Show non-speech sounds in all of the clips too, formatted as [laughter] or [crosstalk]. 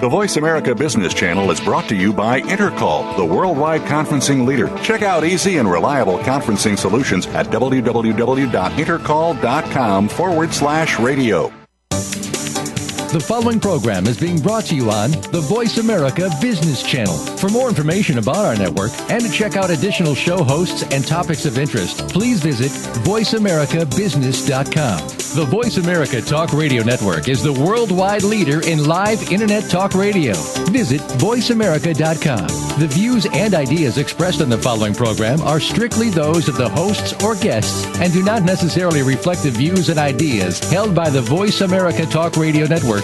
The Voice America Business Channel is brought to you by Intercall, the worldwide conferencing leader. Check out easy and reliable conferencing solutions at www.intercall.com forward slash radio. The following program is being brought to you on the Voice America Business Channel. For more information about our network and to check out additional show hosts and topics of interest, please visit voiceamericabusiness.com. The Voice America Talk Radio Network is the worldwide leader in live Internet talk radio. Visit voiceamerica.com. The views and ideas expressed in the following program are strictly those of the hosts or guests and do not necessarily reflect the views and ideas held by the Voice America Talk Radio Network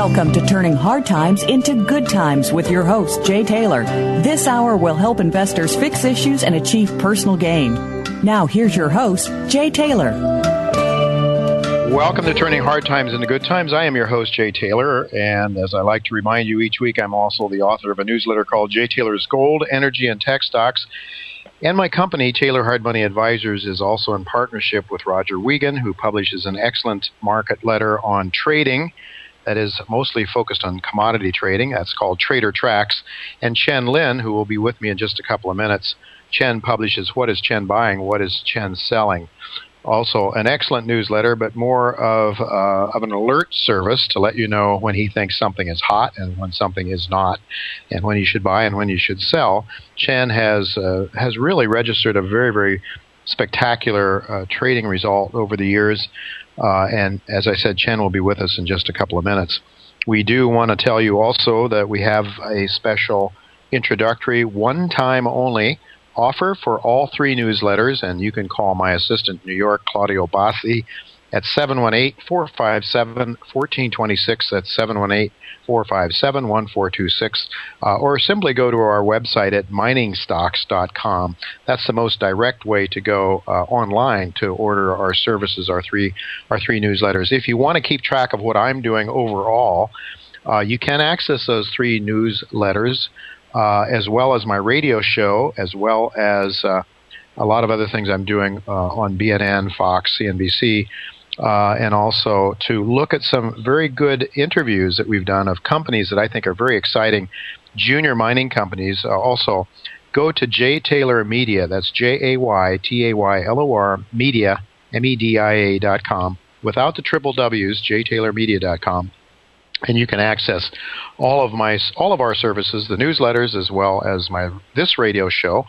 Welcome to Turning Hard Times into Good Times with your host, Jay Taylor. This hour will help investors fix issues and achieve personal gain. Now, here's your host, Jay Taylor. Welcome to Turning Hard Times into Good Times. I am your host, Jay Taylor, and as I like to remind you each week, I'm also the author of a newsletter called Jay Taylor's Gold, Energy, and Tech Stocks. And my company, Taylor Hard Money Advisors, is also in partnership with Roger Wiegand, who publishes an excellent market letter on trading that is mostly focused on commodity trading. That's called Trader Tracks. And Chen Lin, who will be with me in just a couple of minutes, Chen publishes What is Chen Buying? What is Chen Selling? Also, an excellent newsletter, but more of, uh, of an alert service to let you know when he thinks something is hot and when something is not, and when you should buy and when you should sell. Chen has, uh, has really registered a very, very spectacular uh, trading result over the years. Uh, and as I said, Chen will be with us in just a couple of minutes. We do want to tell you also that we have a special introductory, one time only offer for all three newsletters, and you can call my assistant in New York, Claudio Bassi, at 718 457 1426. That's 718 457 1426. Uh, or simply go to our website at miningstocks.com. That's the most direct way to go uh, online to order our services, our three, our three newsletters. If you want to keep track of what I'm doing overall, uh, you can access those three newsletters uh, as well as my radio show, as well as uh, a lot of other things I'm doing uh, on BNN, Fox, CNBC uh, and also to look at some very good interviews that we've done of companies that I think are very exciting, junior mining companies. Uh, also, go to Jay Taylor Media. That's J A Y T A Y L O R Media M E D I A dot com without the triple W's. JTaylorMedia dot com. And you can access all of my all of our services, the newsletters, as well as my this radio show,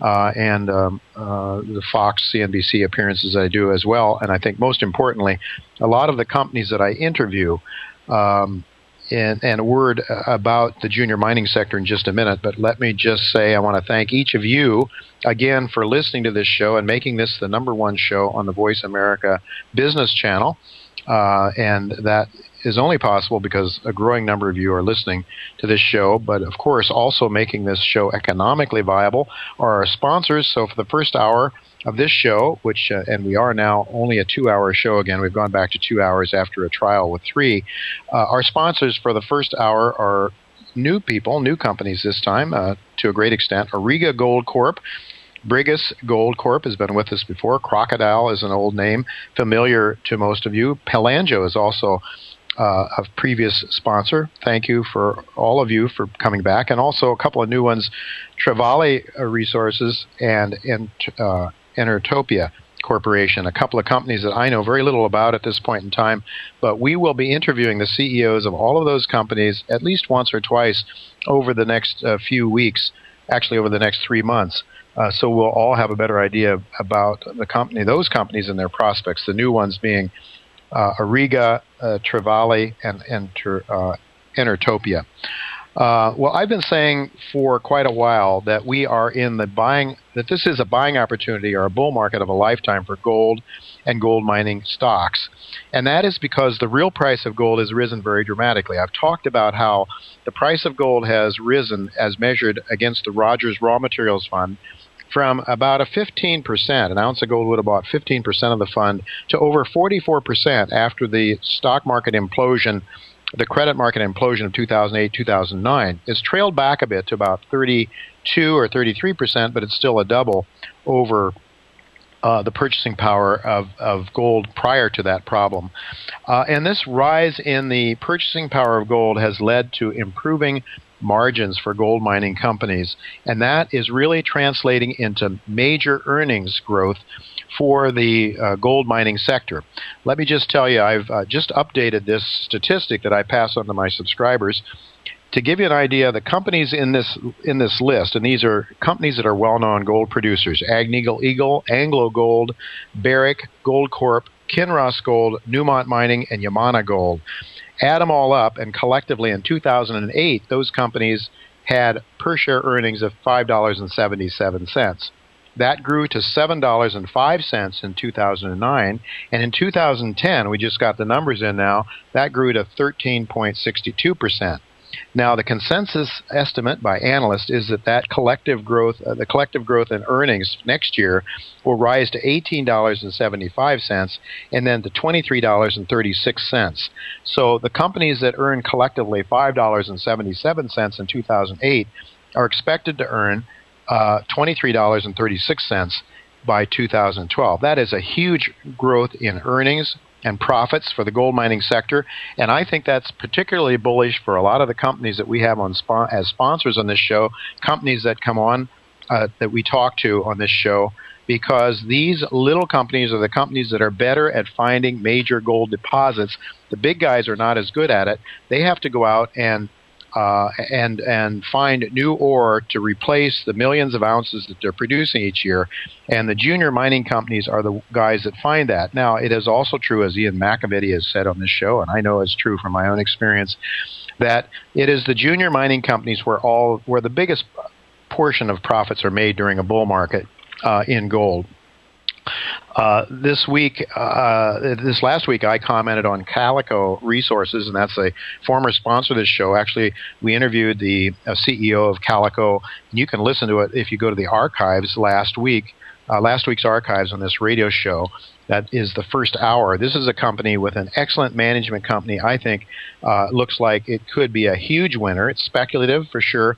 uh, and um, uh, the Fox, CNBC appearances I do as well. And I think most importantly, a lot of the companies that I interview. Um, and, and, a word about the junior mining sector in just a minute, but let me just say I want to thank each of you again for listening to this show and making this the number one show on the Voice America Business Channel. Uh, and that is only possible because a growing number of you are listening to this show. But of course, also making this show economically viable are our sponsors. So for the first hour of this show, which, uh, and we are now only a two hour show again, we've gone back to two hours after a trial with three. Uh, our sponsors for the first hour are new people, new companies this time, uh, to a great extent. Auriga Gold Corp. Brigus Gold Corp has been with us before. Crocodile is an old name familiar to most of you. Pelangio is also uh, previous sponsor. Thank you for all of you for coming back, and also a couple of new ones, Trevali Resources and, and uh, Enertopia. Corporation, a couple of companies that I know very little about at this point in time, but we will be interviewing the CEOs of all of those companies at least once or twice over the next uh, few weeks, actually over the next three months. Uh, so we'll all have a better idea about the company, those companies and their prospects. The new ones being uh, Auriga, uh, Trevali, and, and uh, Enertopia. Uh, well, I've been saying for quite a while that we are in the buying, that this is a buying opportunity or a bull market of a lifetime for gold and gold mining stocks. And that is because the real price of gold has risen very dramatically. I've talked about how the price of gold has risen as measured against the Rogers Raw Materials Fund from about a 15%, an ounce of gold would have bought 15% of the fund, to over 44% after the stock market implosion the credit market implosion of 2008 2009 it's trailed back a bit to about 32 or 33 percent, but it's still a double over uh, the purchasing power of, of gold prior to that problem. Uh, and this rise in the purchasing power of gold has led to improving margins for gold mining companies. And that is really translating into major earnings growth for the uh, gold mining sector. Let me just tell you, I've uh, just updated this statistic that I pass on to my subscribers to give you an idea. The companies in this in this list, and these are companies that are well-known gold producers: Agnico Eagle, Anglo Gold, Barrick, Goldcorp, Kinross Gold, Newmont Mining, and Yamana Gold. Add them all up, and collectively in 2008, those companies had per share earnings of $5.77. That grew to $7.05 in 2009. And in 2010, we just got the numbers in now, that grew to 13.62%. Now, the consensus estimate by analysts is that that collective growth, uh, the collective growth in earnings next year, will rise to $18.75 and then to $23.36. So the companies that earn collectively $5.77 in 2008 are expected to earn uh, $23.36 by 2012. That is a huge growth in earnings and profits for the gold mining sector. And I think that's particularly bullish for a lot of the companies that we have on as sponsors on this show, companies that come on uh, that we talk to on this show, because these little companies are the companies that are better at finding major gold deposits. The big guys are not as good at it. They have to go out and uh, and and find new ore to replace the millions of ounces that they're producing each year. And the junior mining companies are the guys that find that. Now, it is also true, as Ian McAvity has said on this show, and I know it's true from my own experience, that it is the junior mining companies where all where the biggest portion of profits are made during a bull market uh, in gold. Uh, this week, uh, this last week, I commented on Calico Resources, and that's a former sponsor of this show. Actually, we interviewed the uh, CEO of Calico, and you can listen to it if you go to the archives last week. Uh, last week's archives on this radio show. That is the first hour. This is a company with an excellent management company. I think uh, looks like it could be a huge winner. It's speculative for sure,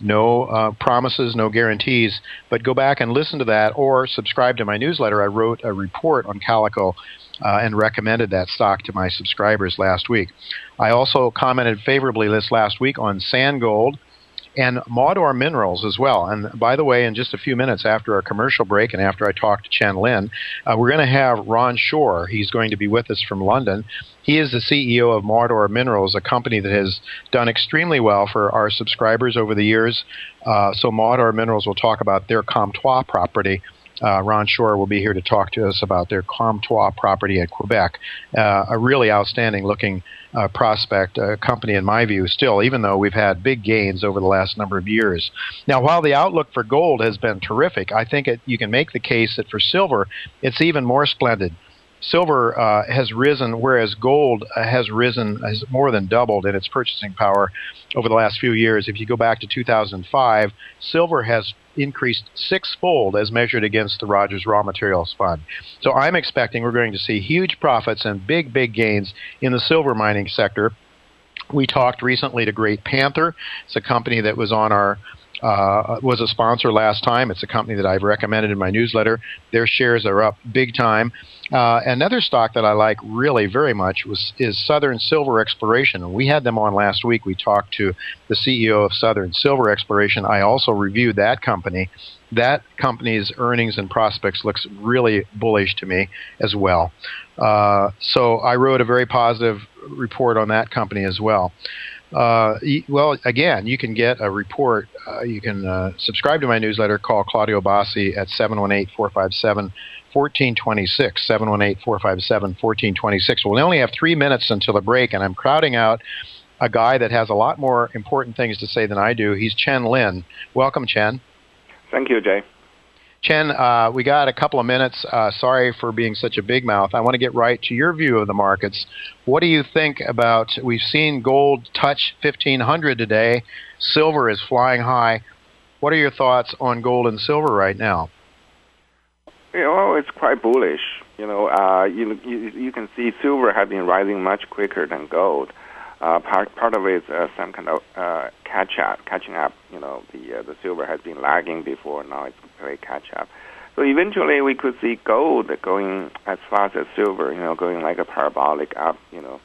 no uh, promises, no guarantees. But go back and listen to that or subscribe to my newsletter. I wrote a report on Calico uh, and recommended that stock to my subscribers last week. I also commented favorably this last week on Sandgold and Maudore Minerals as well. And by the way, in just a few minutes after our commercial break and after I talk to Chen Lin, uh, we're going to have Ron Shore. He's going to be with us from London. He is the CEO of Maudore Minerals, a company that has done extremely well for our subscribers over the years. Uh, so Maudore Minerals will talk about their Comtois property uh, Ron Shore will be here to talk to us about their Comtois property at Quebec. Uh, a really outstanding looking uh, prospect, a company in my view, still, even though we've had big gains over the last number of years. Now, while the outlook for gold has been terrific, I think it, you can make the case that for silver, it's even more splendid silver uh, has risen, whereas gold uh, has risen, has more than doubled in its purchasing power over the last few years. If you go back to 2005, silver has increased sixfold as measured against the Rogers Raw Materials Fund. So I'm expecting we're going to see huge profits and big, big gains in the silver mining sector. We talked recently to Great Panther. It's a company that was on our uh, was a sponsor last time. It's a company that I've recommended in my newsletter. Their shares are up big time. Uh, another stock that I like really very much was is Southern Silver Exploration. We had them on last week. We talked to the CEO of Southern Silver Exploration. I also reviewed that company. That company's earnings and prospects looks really bullish to me as well. Uh, so I wrote a very positive report on that company as well. Uh, well, again, you can get a report. Uh, you can uh, subscribe to my newsletter. Call Claudio Bassi at 718 457 1426. 718 457 1426. Well, we only have three minutes until the break, and I'm crowding out a guy that has a lot more important things to say than I do. He's Chen Lin. Welcome, Chen. Thank you, Jay. Chen, uh, we got a couple of minutes. Uh, sorry for being such a big mouth. I want to get right to your view of the markets. What do you think about? We've seen gold touch 1500 today. Silver is flying high. What are your thoughts on gold and silver right now? Yeah, well, it's quite bullish. You know, uh, you, you you can see silver has been rising much quicker than gold. Uh, part part of it is uh, some kind of uh, catch up, catching up. You know, the uh, the silver has been lagging before, now it's very catch up. So eventually, we could see gold going as fast as silver. You know, going like a parabolic up. You know,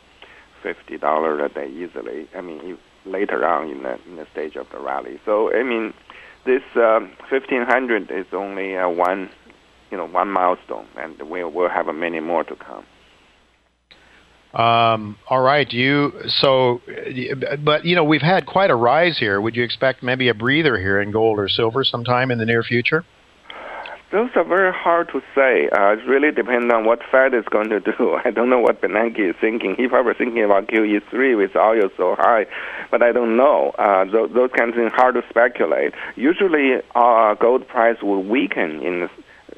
fifty dollars a day easily. I mean, later on in the in the stage of the rally. So I mean, this um, fifteen hundred is only uh, one, you know, one milestone, and we will have many more to come. Um, all right, you so, but you know we've had quite a rise here. Would you expect maybe a breather here in gold or silver sometime in the near future? Those are very hard to say. Uh, it really depends on what Fed is going to [laughs] do. I don't know what Bernanke is thinking. He probably thinking about QE3 with oil so high, but I don't know. Uh, those, those kinds of things hard to speculate. Usually, uh, gold price will weaken in the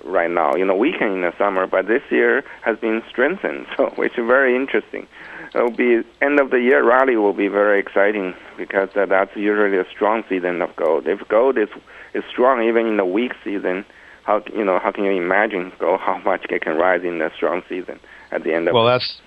right now. You know, weakened in the summer, but this year has been strengthened, [laughs] so which is very interesting. It will be end of the year rally will be very exciting because uh, that's usually a strong season of gold. If gold is is strong even in the weak season, how you know how can you imagine gold [laughs] how much it can rise in the strong season at the end of well that's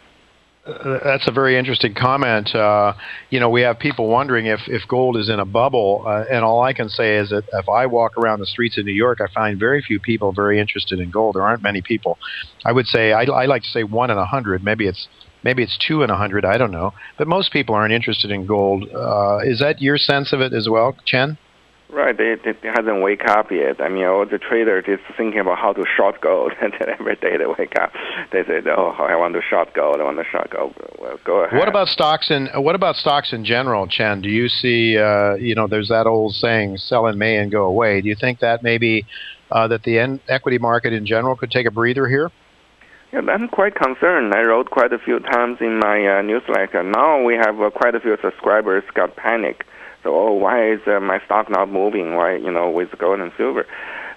that's a very interesting comment. Uh, you know, we have people wondering if, if gold is in a bubble, uh, and all I can say is that if I walk around the streets of New York, I find very few people very interested in gold. There aren't many people. I would say I, I like to say one in a hundred. Maybe it's maybe it's two in a hundred. I don't know, but most people aren't interested in gold. Uh, is that your sense of it as well, Chen? Right, they, they, hasn't wake up yet. I mean, all the traders is thinking about how to short gold, [laughs] and then every day they wake up, they say, "Oh, I want to short gold. I want to short gold." Well, go ahead. What about stocks in What about stocks in general, Chen? Do you see? Uh, you know, there's that old saying, "Sell in May and go away." Do you think that maybe uh, that the en- equity market in general could take a breather here? Yeah, I'm quite concerned. I wrote quite a few times in my uh, newsletter. Now we have uh, quite a few subscribers got panic so, oh, why is uh, my stock not moving? Why, you know, with gold and silver?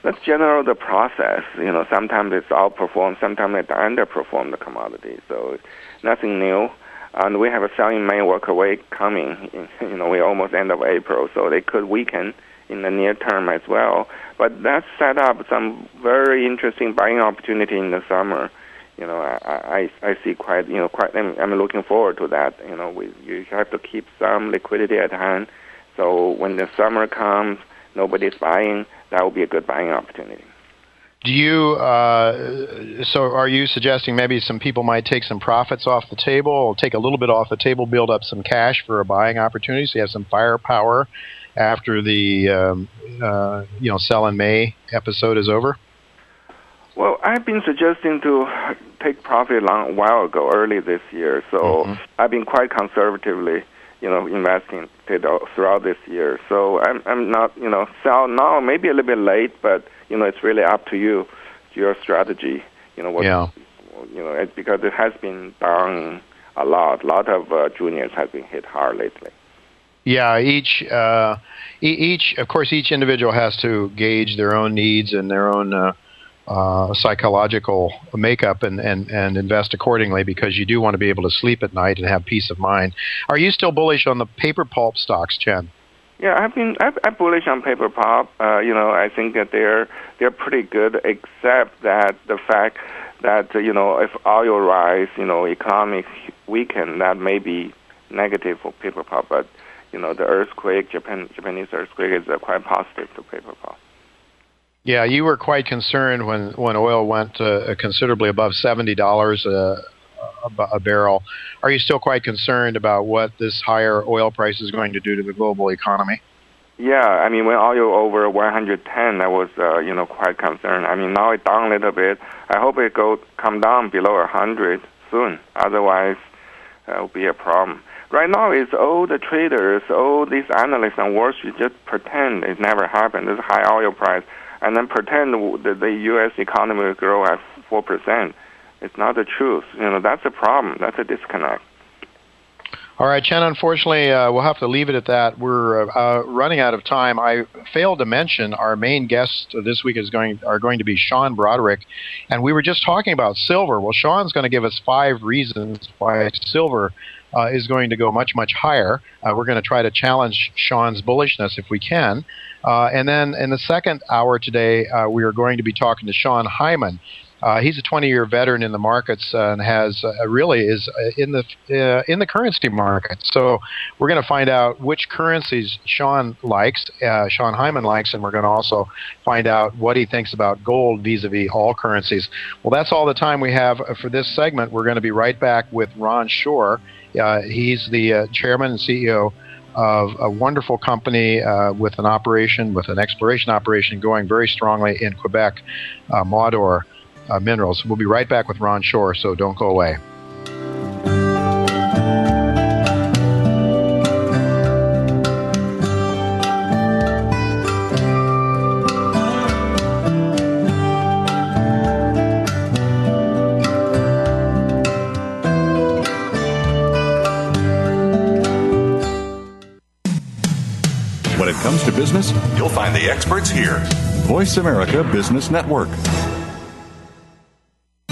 That's generally the process. You know, sometimes it's outperformed, sometimes it underperformed the commodity. So, nothing new. And we have a selling May worker away coming. [laughs] You know, we almost end of April, so they could weaken in the near term as well. But that set up some very interesting buying opportunity in the summer you know, I, I, I see quite, you know, quite. I'm, I'm looking forward to that. You know, we you have to keep some liquidity at hand so when the summer comes, nobody's buying. That will be a good buying opportunity. Do you? Uh, so, are you suggesting maybe some people might take some profits off the table, or take a little bit off the table, build up some cash for a buying opportunity, so you have some firepower after the um, uh, you know sell in May episode is over? Well, I've been suggesting to take profit a long while ago, early this year. So mm-hmm. I've been quite conservatively you know, investing throughout this year. So I'm I'm not you know sell now maybe a little bit late, but you know it's really up to you, your strategy. You know what? Yeah. You know it, because it has been down a lot. A lot of uh, juniors have been hit hard lately. Yeah, each uh, each of course each individual has to gauge their own needs and their own uh, uh, psychological makeup and, and, and invest accordingly because you do want to be able to sleep at night and have peace of mind. Are you still bullish on the paper pulp stocks, Chen? Yeah, I've been I've, I'm bullish on paper pulp. Uh, you know, I think that they're they're pretty good, except that the fact that you know if oil rise, you know, economic weaken, that may be negative for paper pulp. But you know, the earthquake, Japan Japanese earthquake is uh, quite positive to paper pulp. Yeah, you were quite concerned when when oil went uh, considerably above seventy dollars a, barrel. Are you still quite concerned about what this higher oil price is going to do to the global economy? Yeah, I mean when oil over 110, I was uh, you know quite concerned. I mean now it's down a little bit. I hope it go come down below 100 soon. Otherwise, uh, will be a problem. Right now, it's all the traders, all these analysts on Wall Street just pretend it never happened. This high oil price, and then pretend that the U.S. economy will grow at four percent. It's not the truth. You know that's a problem. That's a disconnect. All right, Chen. Unfortunately, uh, we'll have to leave it at that. We're uh, running out of time. I failed to mention our main guest this week is going are going to be Sean Broderick, and we were just talking about silver. Well, Sean's going to give us five reasons why silver uh, is going to go much much higher. Uh, we're going to try to challenge Sean's bullishness if we can. Uh, and then in the second hour today, uh, we are going to be talking to Sean Hyman. Uh, he's a 20-year veteran in the markets uh, and has uh, really is uh, in the in the currency market. So we're going to find out which currencies Sean likes, Sean Hyman likes, and we're going to also find out what he thinks about gold vis-a-vis all currencies. Well, that's all the time we have for this segment. We're going to be right back with Ron Shore. he's the chairman and CEO of a wonderful company uh, with an operation, with an exploration operation going very strongly in Quebec, uh, Maudore uh, Minerals. We'll be right back with Ron Shore, so don't go away. When it comes to business, you'll find the experts here. Voice America Business Network.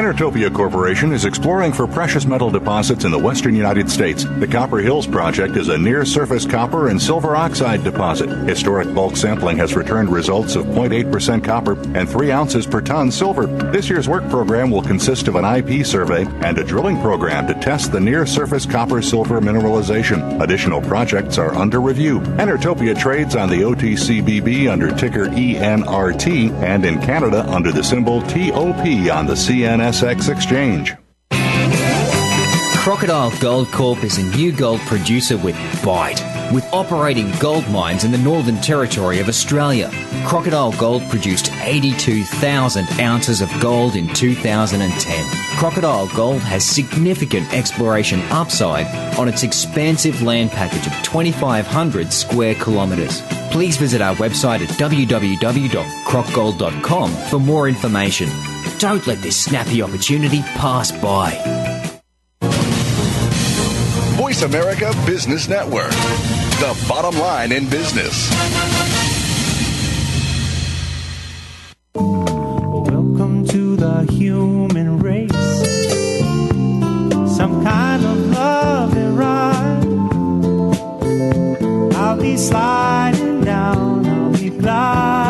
Enertopia Corporation is exploring for precious metal deposits in the western United States. The Copper Hills Project is a near surface copper and silver oxide deposit. Historic bulk sampling has returned results of 0.8% copper and 3 ounces per ton silver. This year's work program will consist of an IP survey and a drilling program to test the near surface copper silver mineralization. Additional projects are under review. Enertopia trades on the OTCBB under ticker ENRT and in Canada under the symbol TOP on the CN NSX Exchange. Crocodile Gold Corp is a new gold producer with bite. With operating gold mines in the Northern Territory of Australia, Crocodile Gold produced 82,000 ounces of gold in 2010. Crocodile Gold has significant exploration upside on its expansive land package of 2,500 square kilometres. Please visit our website at www.crocgold.com for more information. Don't let this snappy opportunity pass by. Voice America Business Network, the bottom line in business. Welcome to the human race. Some kind of love and ride. I'll be sliding down, I'll be gliding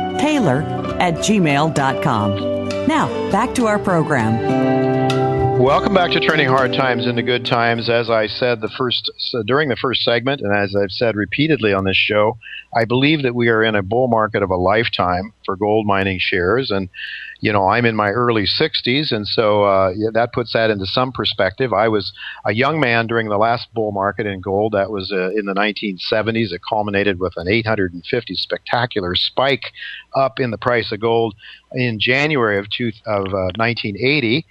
Taylor at gmail.com. Now, back to our program. Welcome back to Turning Hard Times into Good Times. As I said the first during the first segment, and as I've said repeatedly on this show, I believe that we are in a bull market of a lifetime for gold mining shares, and you know I'm in my early 60s, and so uh, yeah, that puts that into some perspective. I was a young man during the last bull market in gold. That was uh, in the 1970s. It culminated with an 850 spectacular spike up in the price of gold in January of, two, of uh, 1980.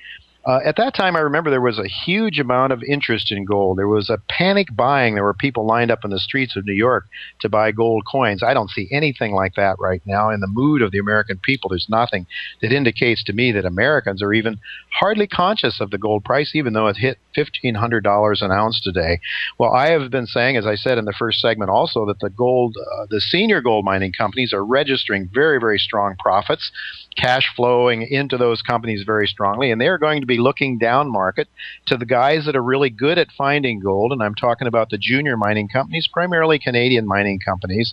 Uh, at that time, I remember there was a huge amount of interest in gold. There was a panic buying. There were people lined up in the streets of New York to buy gold coins. I don't see anything like that right now. In the mood of the American people, there's nothing that indicates to me that Americans are even hardly conscious of the gold price, even though it hit $1,500 an ounce today. Well, I have been saying, as I said in the first segment also, that the gold, uh, the senior gold mining companies are registering very, very strong profits cash flowing into those companies very strongly, and they're going to be looking down market to the guys that are really good at finding gold. And I'm talking about the junior mining companies, primarily Canadian mining companies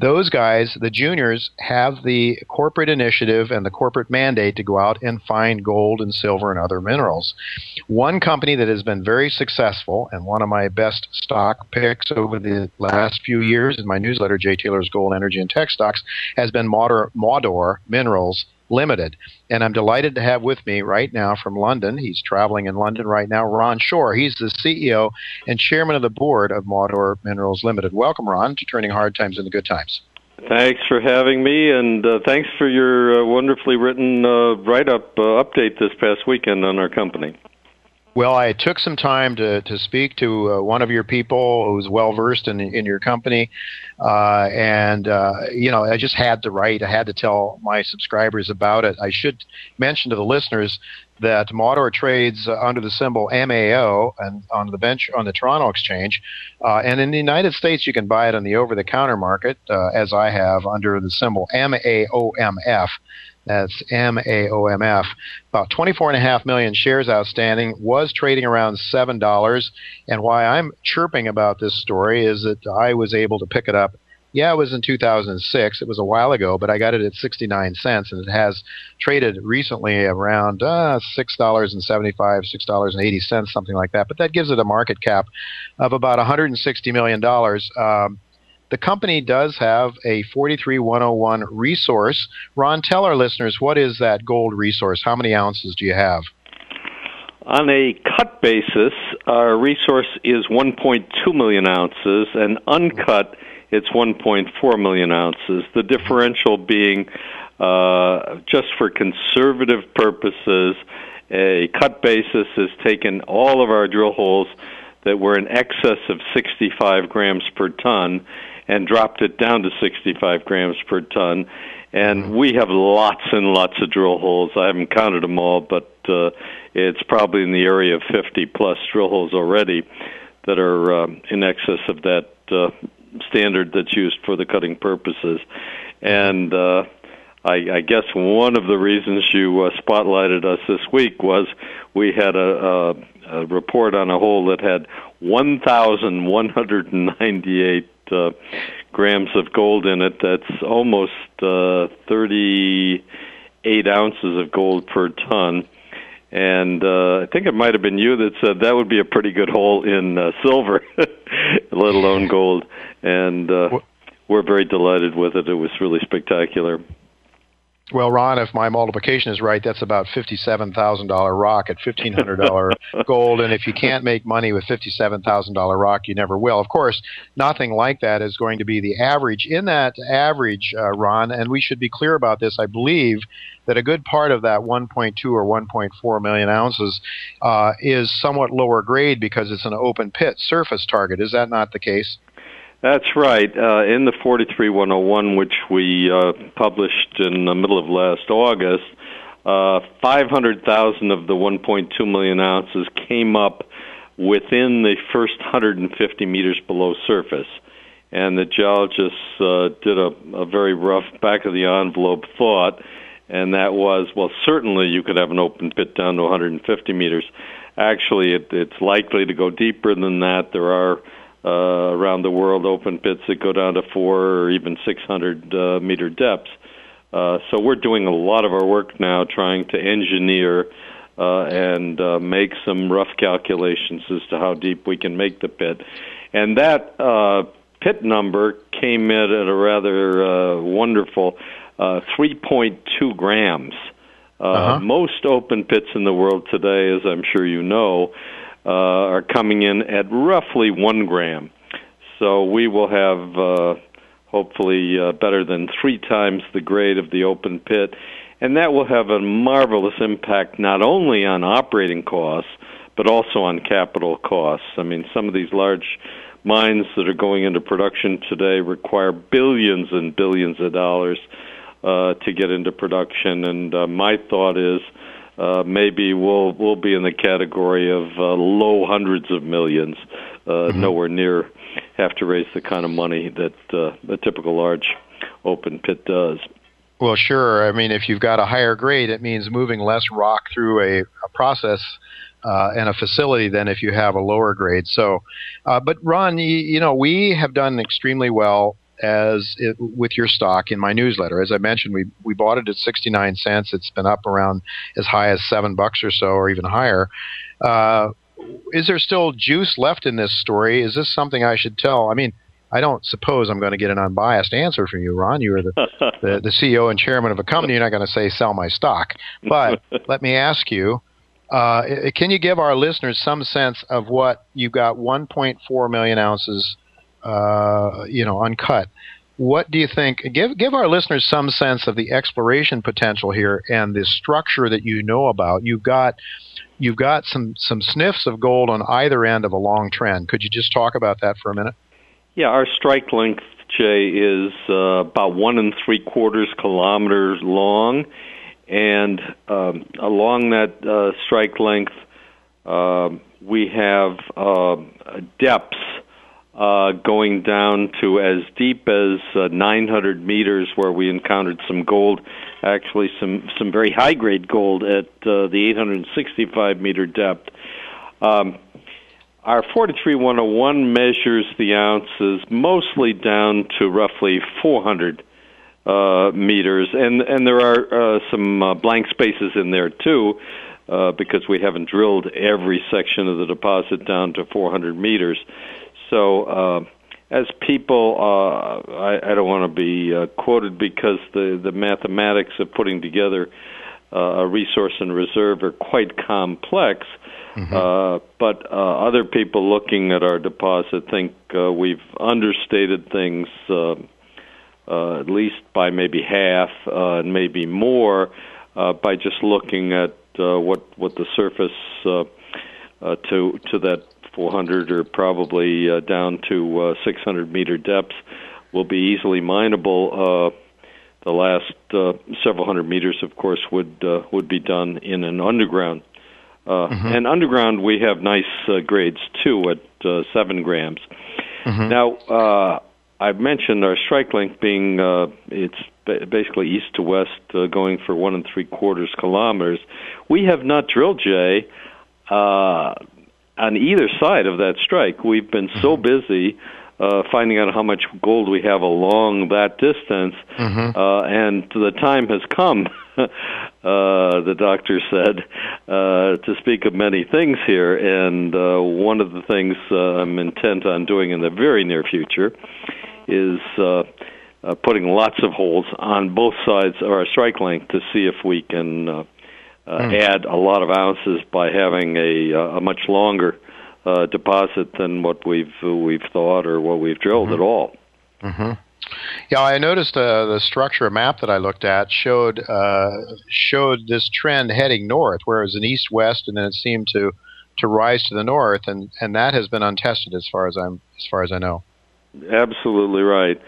those guys, the juniors, have the corporate initiative and the corporate mandate to go out and find gold and silver and other minerals. One company that has been very successful and one of my best stock picks over the last few years in my newsletter, Jay Taylor's Gold, Energy, and Tech Stocks, has been Maudore Minerals Limited. And I'm delighted to have with me right now from London, he's traveling in London right now, Ron Shore. He's the CEO and chairman of the board of Maudore Minerals Limited. Welcome, Ron, to Turning Hard Times into Good Times. Thanks for having me, and uh, thanks for your uh, wonderfully written uh, write up uh, update this past weekend on our company. Well, I took some time to, to speak to uh, one of your people who's well versed in, in your company. Uh, and, uh, you know, I just had to write. I had to tell my subscribers about it. I should mention to the listeners that Maudore trades under the symbol MAO and on the bench on the Toronto Exchange. Uh, and in the United States, you can buy it on the over the counter market, uh, as I have, under the symbol MAOMF. That's MAOMF. About 24.5 million shares outstanding, was trading around $7. And why I'm chirping about this story is that I was able to pick it up. Yeah, it was in 2006. It was a while ago, but I got it at 69 cents, and it has traded recently around uh, $6.75, $6.80, something like that. But that gives it a market cap of about $160 million. Um, the company does have a 43101 resource. Ron, tell our listeners what is that gold resource? How many ounces do you have? On a cut basis, our resource is 1.2 million ounces, and uncut, it's 1.4 million ounces. The differential being uh, just for conservative purposes, a cut basis has taken all of our drill holes that were in excess of 65 grams per ton and dropped it down to 65 grams per ton. And mm-hmm. we have lots and lots of drill holes. I haven't counted them all, but uh, it's probably in the area of 50 plus drill holes already that are um, in excess of that uh, standard that's used for the cutting purposes. And uh, I, I guess one of the reasons you uh, spotlighted us this week was we had a, a, a report on a hole that had 1,198 uh, grams of gold in it. That's almost uh, 38 ounces of gold per ton. And uh, I think it might have been you that said that would be a pretty good hole in uh, silver, [laughs] let alone gold. And uh, we're very delighted with it. It was really spectacular. Well, Ron, if my multiplication is right, that's about fifty-seven thousand dollar rock at fifteen hundred dollar [laughs] gold. And if you can't make money with fifty-seven thousand dollar rock, you never will. Of course, nothing like that is going to be the average. In that average, uh, Ron, and we should be clear about this. I believe that a good part of that 1.2 or 1.4 million ounces uh, is somewhat lower grade because it's an open pit surface target. Is that not the case? That's right. Uh, in the 43101, which we uh, published in the middle of last August, uh, 500,000 of the 1.2 million ounces came up within the first 150 meters below surface. And the geologists uh, did a, a very rough back of the envelope thought, and that was well, certainly you could have an open pit down to 150 meters. Actually, it, it's likely to go deeper than that. There are uh, around the world, open pits that go down to four or even 600 uh, meter depths. Uh, so we're doing a lot of our work now trying to engineer uh, and uh, make some rough calculations as to how deep we can make the pit. And that uh, pit number came in at a rather uh, wonderful uh, 3.2 grams. Uh, Uh-huh. Most open pits in the world today, as I'm sure you know, uh, are coming in at roughly one gram. So we will have uh, hopefully uh, better than three times the grade of the open pit, and that will have a marvelous impact not only on operating costs but also on capital costs. I mean, some of these large mines that are going into production today require billions and billions of dollars uh, to get into production, and uh, my thought is. Uh, maybe we'll we'll be in the category of uh, low hundreds of millions, uh, nowhere near have to raise the kind of money that uh, a typical large open pit does. Well, sure. I mean, if you've got a higher grade, it means moving less rock through a, a process uh, and a facility than if you have a lower grade. So, uh, but Ron, you, you know, we have done extremely well as it, with your stock in my newsletter. As I mentioned, we we bought it at sixty nine cents. It's been up around as high as seven bucks or so, or even higher. Uh, is there still juice left in this story? Is this something I should tell? I mean, I don't suppose I'm going to get an unbiased answer from you, Ron. You are the, [laughs] the, the CEO and chairman of a company. You're not going to say sell my stock. But [laughs] let me ask you, uh, can you give our listeners some sense of what you've got 1.4 million ounces, uh, you know, uncut? What do you think? Give give our listeners some sense of the exploration potential here and the structure that you know about. You've got you've got some some sniffs of gold on either end of a long trend. Could you just talk about that for a minute? Yeah, our strike length, Jay, is uh, about one and three quarters kilometers long, and um, along that uh, strike length, uh, we have uh, depths uh, going down to as deep as uh, 900 meters, where we encountered some gold, actually some some very high grade gold at uh, the 865 meter depth. Um, our 43101 measures the ounces mostly down to roughly 400 uh, meters, and and there are uh, some uh, blank spaces in there too, uh, because we haven't drilled every section of the deposit down to 400 meters. So, uh, as people, uh, I, I don't want to be uh, quoted because the the mathematics of putting together uh, a resource and reserve are quite complex. Uh, but uh, other people looking at our deposit think uh, we've understated things uh, uh, at least by maybe half uh, and maybe more uh, by just looking at uh, what what the surface uh, uh, to to that 400 or probably uh, down to uh, 600 meter depths will be easily mineable. Uh, the last uh, several hundred meters, of course, would uh, would be done in an underground. Uh, And underground, we have nice uh, grades too at uh, seven grams. Now, uh, I've mentioned our strike length being uh, it's basically east to west, uh, going for one and three quarters kilometers. We have not drilled Jay uh, on either side of that strike. We've been so busy uh, finding out how much gold we have along that distance, uh, and the time has come. [laughs] uh, the doctor said uh, to speak of many things here, and uh, one of the things uh, I'm intent on doing in the very near future is uh, uh, putting lots of holes on both sides of our strike length to see if we can uh, uh, add a lot of ounces by having a, uh, a much longer uh, deposit than what we've uh, we've thought or what we've drilled at all. Yeah, I noticed uh, the structure map that I looked at showed uh, showed this trend heading north, where it was an east-west, and then it seemed to to rise to the north, and, and that has been untested as far as I'm as far as I know. Absolutely right.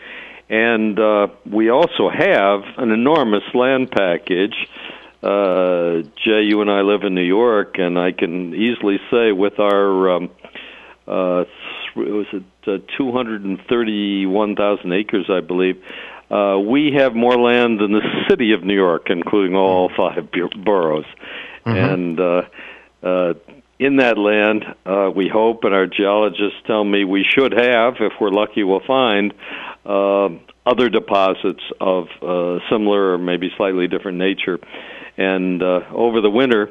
And uh, we also have an enormous land package. Uh, Jay, you and I live in New York, and I can easily say with our um, uh, was it uh, 231,000 acres, I believe. Uh, we have more land than the city of New York, including all five bu- boroughs. And uh, uh, in that land, uh, we hope, and our geologists tell me we should have, if we're lucky, we'll find uh, other deposits of uh, similar or maybe slightly different nature. And uh, over the winter,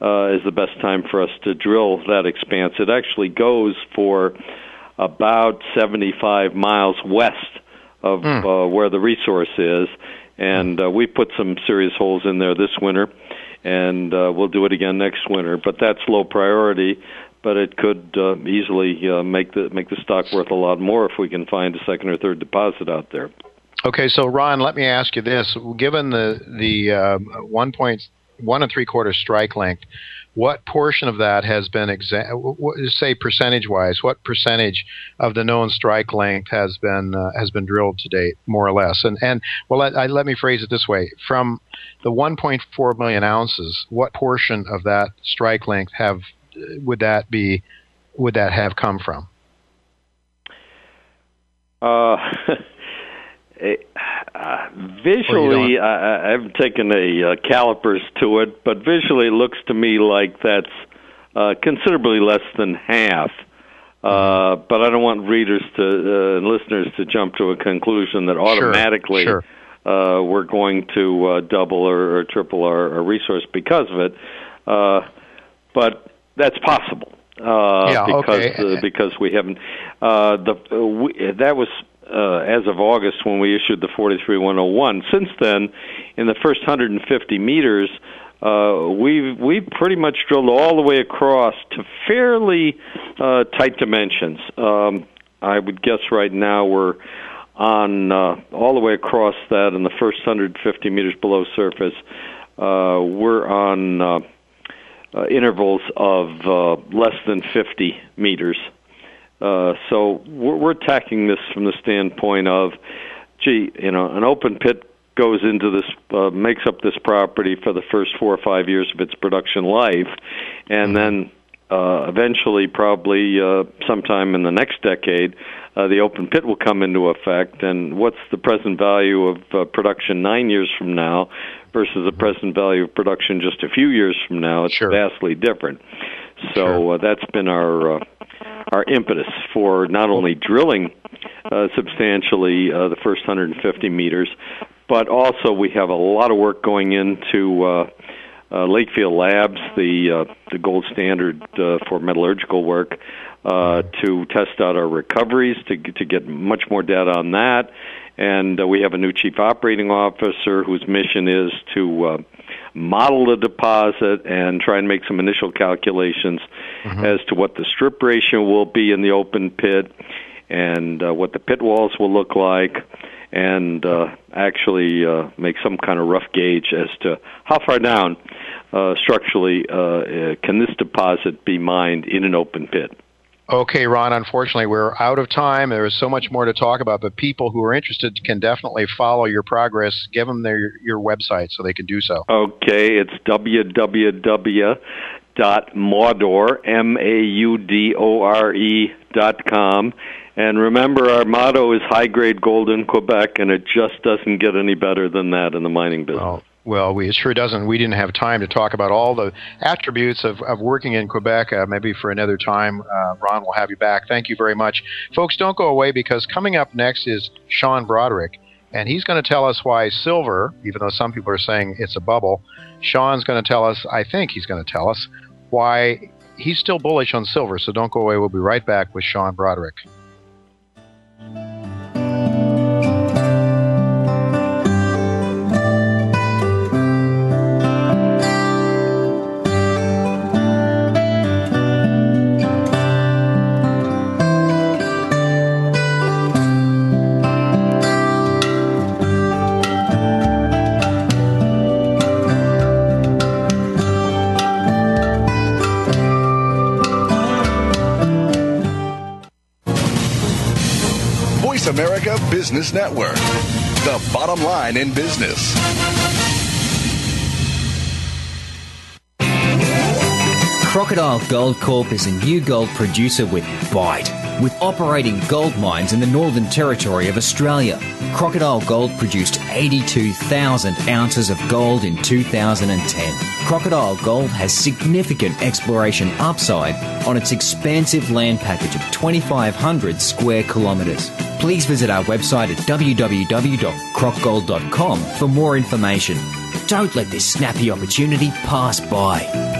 uh, is the best time for us to drill that expanse. It actually goes for about 75 miles west of Hmm. uh, where the resource is, and uh, we put some serious holes in there this winter, and uh, we'll do it again next winter. But that's low priority. But it could uh, easily uh, make the make the stock worth a lot more if we can find a second or third deposit out there. Okay, so Ron, let me ask you this: Given the the um, one point one and three quarter strike length, what portion of that has been exa- say percentage wise? What percentage of the known strike length has been uh, has been drilled to date, more or less? And and well, let, I, let me phrase it this way: from the 1.4 million ounces, what portion of that strike length have would that be? Would that have come from? Uh, [laughs] uh, visually, I, I haven't taken a uh, calipers to it, but visually, it looks to me like that's uh, considerably less than half. Uh, but I don't want readers to uh, and listeners to jump to a conclusion that automatically sure. Uh, we're going to uh, double or, or triple our, our resource because of it. Uh, but that's possible uh, Yeah, because okay. uh, because we haven't. Uh, the uh, we, that was uh, as of August when we issued the 43101. Since then, in the first 150 meters, uh, we've we've pretty much drilled all the way across to fairly uh, tight dimensions. Um, I would guess right now we're on uh, all the way across that in the first 150 meters below surface. Uh, we're on uh, uh, intervals of uh, less than 50 meters. Uh, so we're, we're attacking this from the standpoint of, gee, you know, an open pit goes into this, uh, makes up this property for the first four or five years of its production life, and then uh, eventually, probably uh, sometime in the next decade, uh, the open pit will come into effect. And what's the present value of uh, production nine years from now versus the present value of production just a few years from now? It's vastly different. So uh, that's been our uh, our impetus for not only drilling uh, substantially uh, the first 150 meters, but also we have a lot of work going into uh, uh, Lakefield Labs, the uh, the gold standard uh, for metallurgical work, uh, to test out our recoveries to to get much more data on that. And uh, we have a new chief operating officer whose mission is to uh, model the deposit and try and make some initial calculations as to what the strip ratio will be in the open pit and uh, what the pit walls will look like and uh, actually uh, make some kind of rough gauge as to how far down uh, structurally uh, uh, can this deposit be mined in an open pit. Okay, Ron, unfortunately, we're out of time. There is so much more to talk about, but people who are interested can definitely follow your progress. Give them their, your website so they can do so. Okay, it's www.maudore, M-A-U-D-O-R-E dot com. And remember, our motto is high grade gold in Quebec, and it just doesn't get any better than that in the mining business. Well, we, it sure doesn't. We didn't have time to talk about all the attributes of, of working in Quebec. Uh, maybe for another time, uh, Ron will have you back. Thank you very much. Folks, don't go away because coming up next is Sean Broderick, and he's going to tell us why silver, even though some people are saying it's a bubble, Sean's going to tell us, I think he's going to tell us, why he's still bullish on silver. So don't go away. We'll be right back with Sean Broderick. America Business Network, the bottom line in business. Crocodile Gold Corp is a new gold producer with bite. With operating gold mines in the Northern Territory of Australia, Crocodile Gold produced 82,000 ounces of gold in 2010. Crocodile Gold has significant exploration upside on its expansive land package of 2,500 square kilometres. Please visit our website at www.crocgold.com for more information. Don't let this snappy opportunity pass by.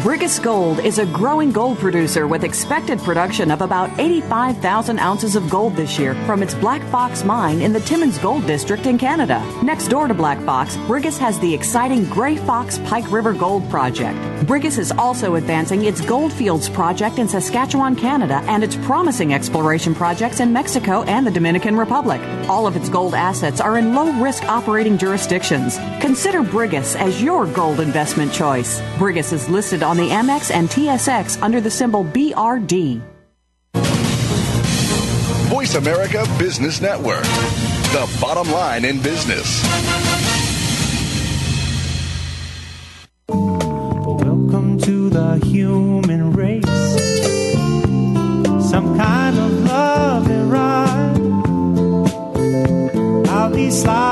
Brigus Gold is a growing gold producer with expected production of about 85,000 ounces of gold this year from its Black Fox mine in the Timmins Gold District in Canada. Next door to Black Fox, Brigus has the exciting Grey Fox Pike River Gold Project. Brigus is also advancing its Goldfields project in Saskatchewan, Canada, and its promising exploration projects in Mexico and the Dominican Republic. All of its gold assets are in low risk operating jurisdictions. Consider Brigus as your gold investment choice. Brigus is listed on the Amex and TSX under the symbol BRD. Voice America Business Network, the bottom line in business. Welcome to the human race. Some kind of love and ride. I'll be sliding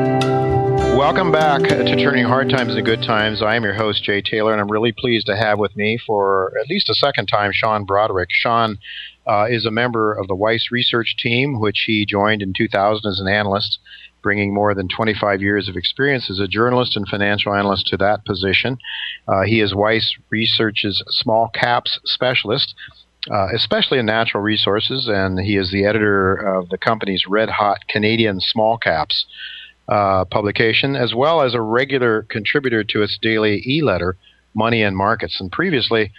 Welcome back to Turning Hard Times into Good Times. I am your host, Jay Taylor, and I'm really pleased to have with me for at least a second time Sean Broderick. Sean uh, is a member of the Weiss Research Team, which he joined in 2000 as an analyst, bringing more than 25 years of experience as a journalist and financial analyst to that position. Uh, he is Weiss Research's small caps specialist. Uh, especially in natural resources, and he is the editor of the company's red hot Canadian small caps uh, publication, as well as a regular contributor to its daily e letter, Money and Markets. And previously,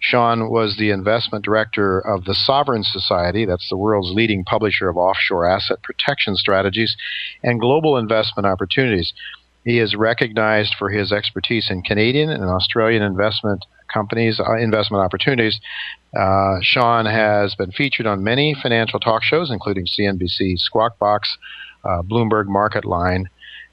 Sean was the investment director of the Sovereign Society, that's the world's leading publisher of offshore asset protection strategies and global investment opportunities. He is recognized for his expertise in Canadian and Australian investment companies, uh, investment opportunities. Uh, Sean has been featured on many financial talk shows, including CNBC Squawk Box, uh, Bloomberg Market Line.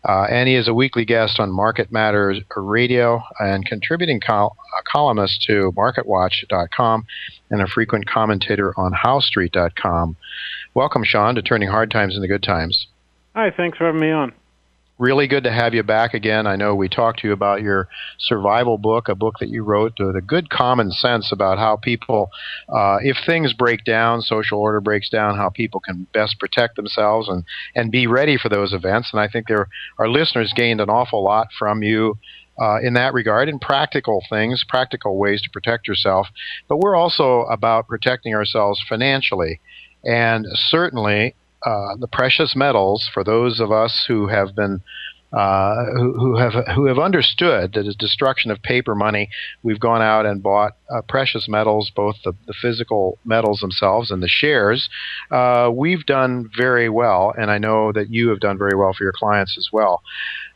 Uh, and he is a weekly guest on Market Matters Radio and contributing col- columnist to MarketWatch.com and a frequent commentator on HoweStreet.com. Welcome, Sean, to Turning Hard Times into Good Times. Hi, thanks for having me on really good to have you back again. I know we talked to you about your survival book, a book that you wrote, the good common sense about how people, uh, if things break down, social order breaks down, how people can best protect themselves and, and be ready for those events. And I think there, our listeners gained an awful lot from you. Uh, in that regard, in practical things, practical ways to protect yourself. But we're also about protecting ourselves financially. And certainly, uh, the precious metals for those of us who have been uh, who, who, have who have understood that the destruction of paper money, we've gone out and bought uh, precious metals, both the, the, physical metals themselves and the shares. Uh, we've done very well, and I know that you have done very well for your clients as well.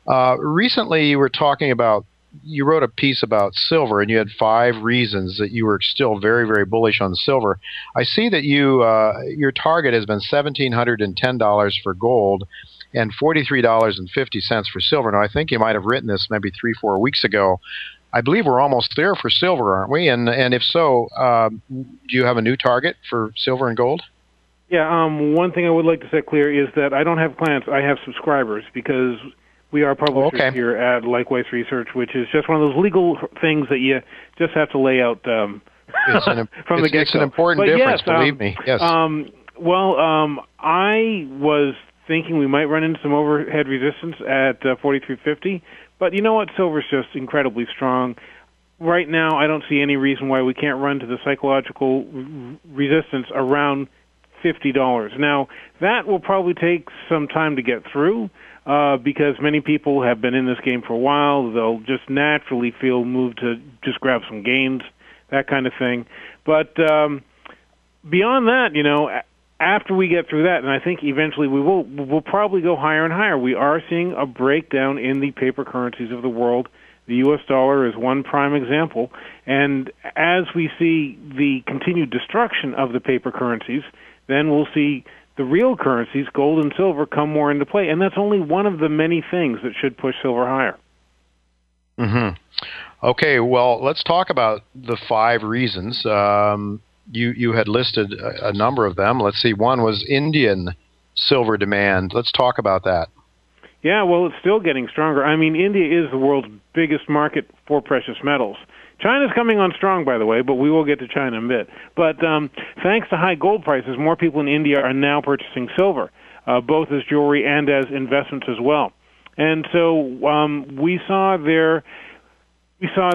Uh, recently, you were talking about you wrote a piece about silver and you had five reasons that you were still very very bullish on silver. I see that you uh, your target has been $1710 for gold and $43.50 for silver. Now i think you might have written this maybe three four weeks ago. I believe we're almost there for silver aren't we? And and if so um, do you have a new target for silver and gold? Yeah um, one thing i would like to set clear is that i don't have clients i have subscribers because we are publishers okay. here at like Weiss Research, which is just one of those legal things that you just have to lay out um, an, [laughs] from the get-go. It's an important but difference, yes, um, believe me. Yes. Um, well, um, I was thinking we might run into some overhead resistance at uh, 4350, But you know what? Silver's just incredibly strong. Right now, I don't see any reason why we can't run to the psychological r- resistance around fifty dollars. Now, that will probably take some time to get through uh, because many people have been in this game for a while. They'll just naturally feel moved to just grab some gains, that kind of thing. But um, beyond that, you know, after we get through that, and I think eventually we will, we'll probably go higher and higher. We are seeing a breakdown in the paper currencies of the world. The U.S. dollar is one prime example, and as we see the continued destruction of the paper currencies, then we'll see the real currencies, gold and silver, come more into play. And that's only one of the many things that should push silver higher. hmm Okay, well, let's talk about the five reasons. Um, you you had listed a, a number of them. Let's see. One was Indian silver demand. Let's talk about that. Yeah, well, it's still getting stronger. I mean, India is the world's biggest market for precious metals. China's coming on strong, by the way, but we will get to China in a bit. But um, thanks to high gold prices, more people in India are now purchasing silver, uh, both as jewelry and as investments as well. And so um, we saw their we saw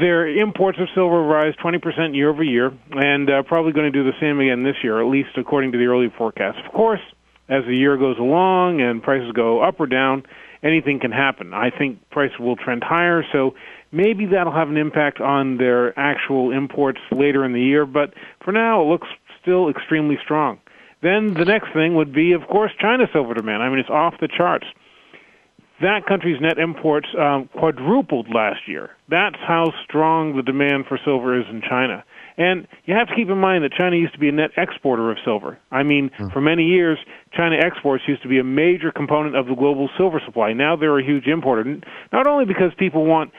their imports of silver rise 20% year over year, and uh, probably going to do the same again this year, at least according to the early forecasts. Of course, as the year goes along and prices go up or down, anything can happen. I think prices will trend higher, so maybe that'll have an impact on their actual imports later in the year, but for now it looks still extremely strong. Then the next thing would be, of course, China's silver demand. I mean, it's off the charts that country's net imports um, quadrupled last year. That's how strong the demand for silver is in China. And you have to keep in mind that China used to be a net exporter of silver. I mean, mm. for many years, China exports used to be a major component of the global silver supply. Now they're a huge importer, not only because people want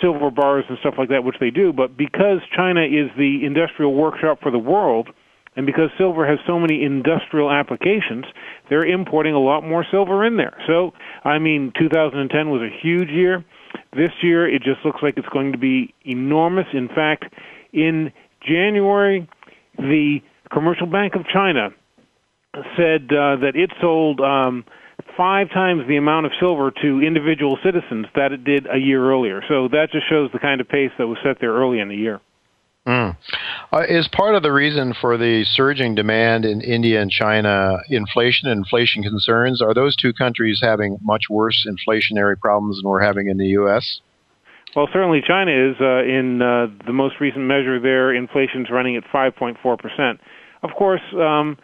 silver bars and stuff like that, which they do, but because China is the industrial workshop for the world, and because silver has so many industrial applications, they're importing a lot more silver in there. So, I mean, 2010 was a huge year. This year, it just looks like it's going to be enormous. In fact, in January, the Commercial Bank of China said uh, that it sold um, five times the amount of silver to individual citizens that it did a year earlier. So that just shows the kind of pace that was set there early in the year. Mm. Uh, is part of the reason for the surging demand in India and China inflation and inflation concerns? Are those two countries having much worse inflationary problems than we're having in the U.S.? Well, certainly China is. Uh, in uh, the most recent measure, there inflation's running at 5.4 percent. Of course, um,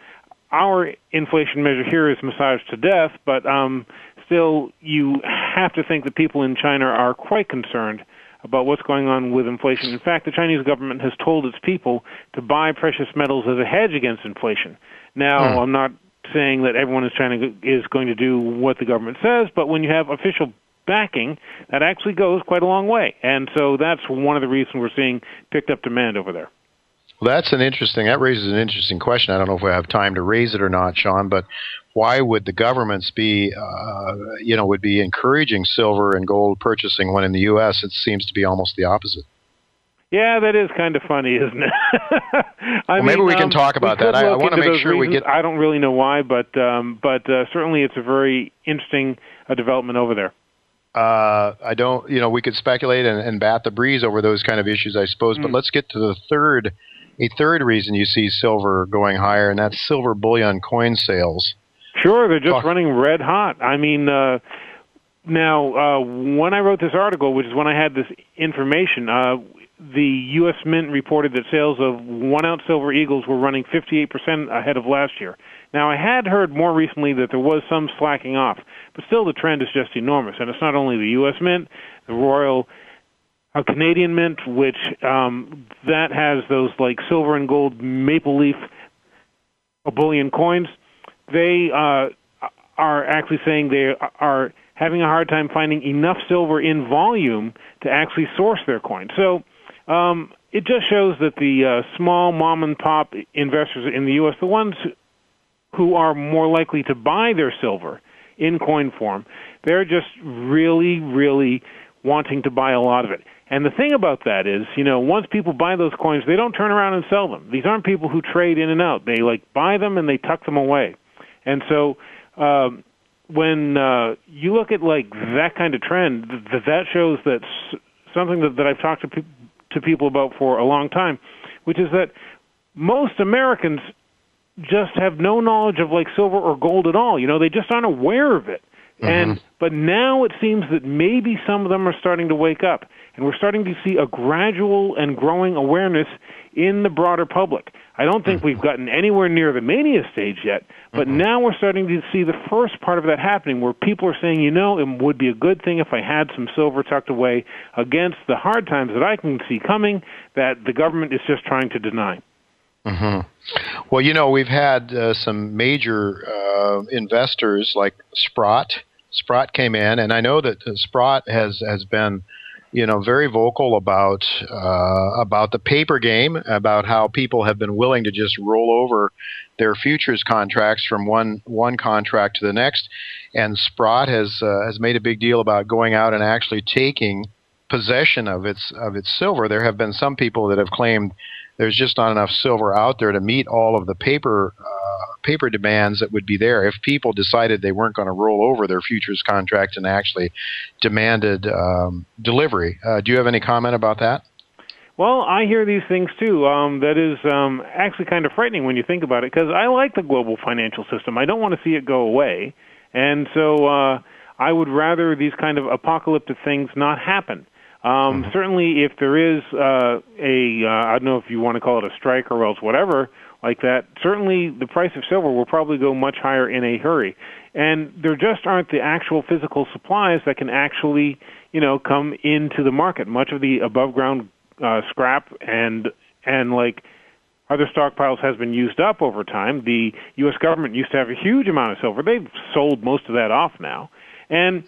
our inflation measure here is massaged to death, but um, still, you have to think that people in China are quite concerned about what's going on with inflation. In fact, the Chinese government has told its people to buy precious metals as a hedge against inflation. Now, hmm. I'm not saying that everyone is trying to is going to do what the government says, but when you have official backing, that actually goes quite a long way. And so that's one of the reasons we're seeing picked up demand over there. Well, that's an interesting. That raises an interesting question. I don't know if we have time to raise it or not, Sean. But why would the governments be, uh, you know, would be encouraging silver and gold purchasing when in the U.S. it seems to be almost the opposite? Yeah, that is kind of funny, isn't it? [laughs] I well, maybe we can um, talk about that. I, I want to make sure reasons. we get. I don't really know why, but um, but uh, certainly it's a very interesting uh, development over there. Uh, I don't, you know, we could speculate and, and bat the breeze over those kind of issues, I suppose. Mm. But let's get to the third, a third reason you see silver going higher, and that's silver bullion coin sales. Sure, they're just running red hot. I mean, uh, now uh, when I wrote this article, which is when I had this information, uh, the U.S. Mint reported that sales of one ounce silver eagles were running 58% ahead of last year. Now, I had heard more recently that there was some slacking off, but still the trend is just enormous. And it's not only the U.S. Mint, the Royal uh, Canadian Mint, which um, that has those like silver and gold maple leaf bullion coins they uh, are actually saying they are having a hard time finding enough silver in volume to actually source their coin. So um, it just shows that the uh, small mom and pop investors in the U.S., the ones who are more likely to buy their silver in coin form, they're just really, really wanting to buy a lot of it. And the thing about that is, you know, once people buy those coins, they don't turn around and sell them. These aren't people who trade in and out. They like buy them and they tuck them away. And so um, when uh, you look at like that kind of trend, that that shows that s- something that, that I've talked to pe- to people about for a long time, which is that most Americans just have no knowledge of like silver or gold at all. You know, they just aren't aware of it. And mm-hmm. but now it seems that maybe some of them are starting to wake up, and we're starting to see a gradual and growing awareness in the broader public. I don't think mm-hmm. we've gotten anywhere near the mania stage yet, but mm-hmm. now we're starting to see the first part of that happening where people are saying, you know, it would be a good thing if I had some silver tucked away against the hard times that I can see coming that the government is just trying to deny. Hmm Well, you know, we've had uh, some major uh, investors like Sprott. Sprott came in, and I know that uh, Sprott has has been, you know, very vocal about uh, about the paper game, about how people have been willing to just roll over their futures contracts from one one contract to the next, and Sprott has uh, has made a big deal about going out and actually taking possession of its of its silver. There have been some people that have claimed there's just not enough silver out there to meet all of the paper uh, paper demands that would be there if people decided they weren't going to roll over their futures contract and actually demanded um, delivery. Uh, do you have any comment about that? Well, I hear these things too. Um, that is um, actually kind of frightening when you think about it, because I like the global financial system. I don't want to see it go away, and so uh, I would rather these kind of apocalyptic things not happen. Um, Certainly, if there is uh, a, uh, I don't know if you want to call it a strike or else whatever like that, certainly the price of silver will probably go much higher in a hurry. And there just aren't the actual physical supplies that can actually, you know, come into the market. Much of the above ground uh, scrap and and like other stockpiles has been used up over time. The U.S. government used to have a huge amount of silver. They've sold most of that off now, and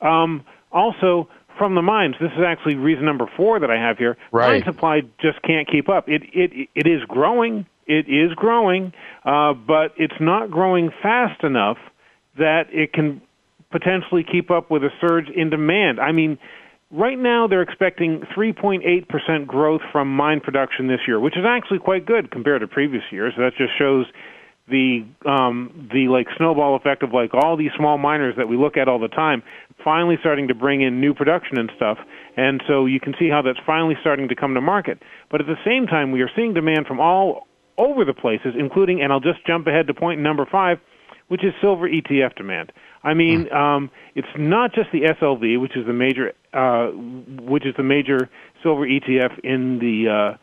um, also from the mines. This is actually reason number four that I have here. Right. Mine supply just can't keep up. It it it is growing. It is growing, uh, but it's not growing fast enough that it can potentially keep up with a surge in demand. I mean, right now they're expecting 3.8% growth from mine production this year, which is actually quite good compared to previous years. That just shows the um, the like snowball effect of like all these small miners that we look at all the time finally starting to bring in new production and stuff. And so you can see how that's finally starting to come to market. But at the same time, we are seeing demand from all over the places, including, and I'll just jump ahead to point number five, which is silver ETF demand. I mean, um, it's not just the SLV, which is the major, uh, which is the major silver ETF in the uh,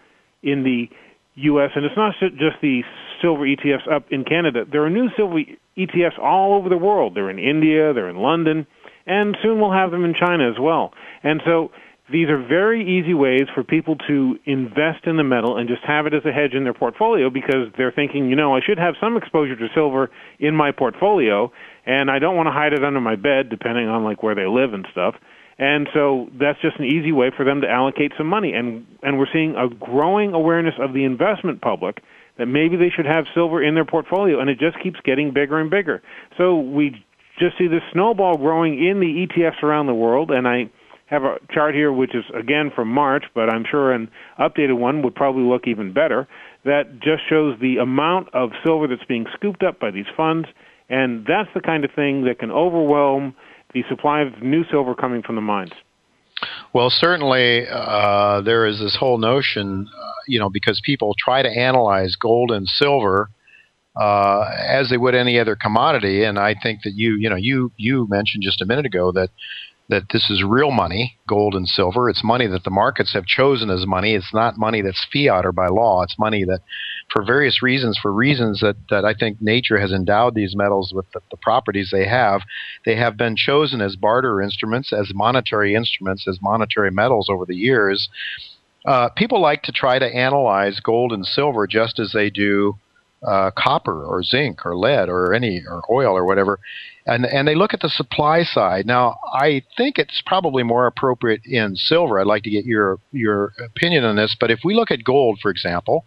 in the U.S. and it's not just the silver ETFs up in Canada. There are new silver ETFs all over the world. They're in India, they're in London, and soon we'll have them in China as well. And so these are very easy ways for people to invest in the metal and just have it as a hedge in their portfolio because they're thinking, you know, I should have some exposure to silver in my portfolio and I don't want to hide it under my bed depending on like where they live and stuff. And so that's just an easy way for them to allocate some money and and we're seeing a growing awareness of the investment public that maybe they should have silver in their portfolio and it just keeps getting bigger and bigger. So we just see this snowball growing in the ETFs around the world and I have a chart here which is again from March, but I'm sure an updated one would probably look even better. That just shows the amount of silver that's being scooped up by these funds, and that's the kind of thing that can overwhelm the supply of new silver coming from the mines. Well, certainly uh, there is this whole notion, uh, you know, because people try to analyze gold and silver uh, as they would any other commodity, and I think that you, you know, you you mentioned just a minute ago that that this is real money, gold and silver. It's money that the markets have chosen as money. It's not money that's fiat or by law. It's money that, for various reasons, for reasons that, that I think nature has endowed these metals with the, the properties they have, they have been chosen as barter instruments, as monetary instruments, as monetary metals over the years. Uh, people like to try to analyze gold and silver just as they do uh, copper or zinc or lead or any or oil or whatever, and and they look at the supply side. Now, I think it's probably more appropriate in silver. I'd like to get your your opinion on this, but if we look at gold, for example,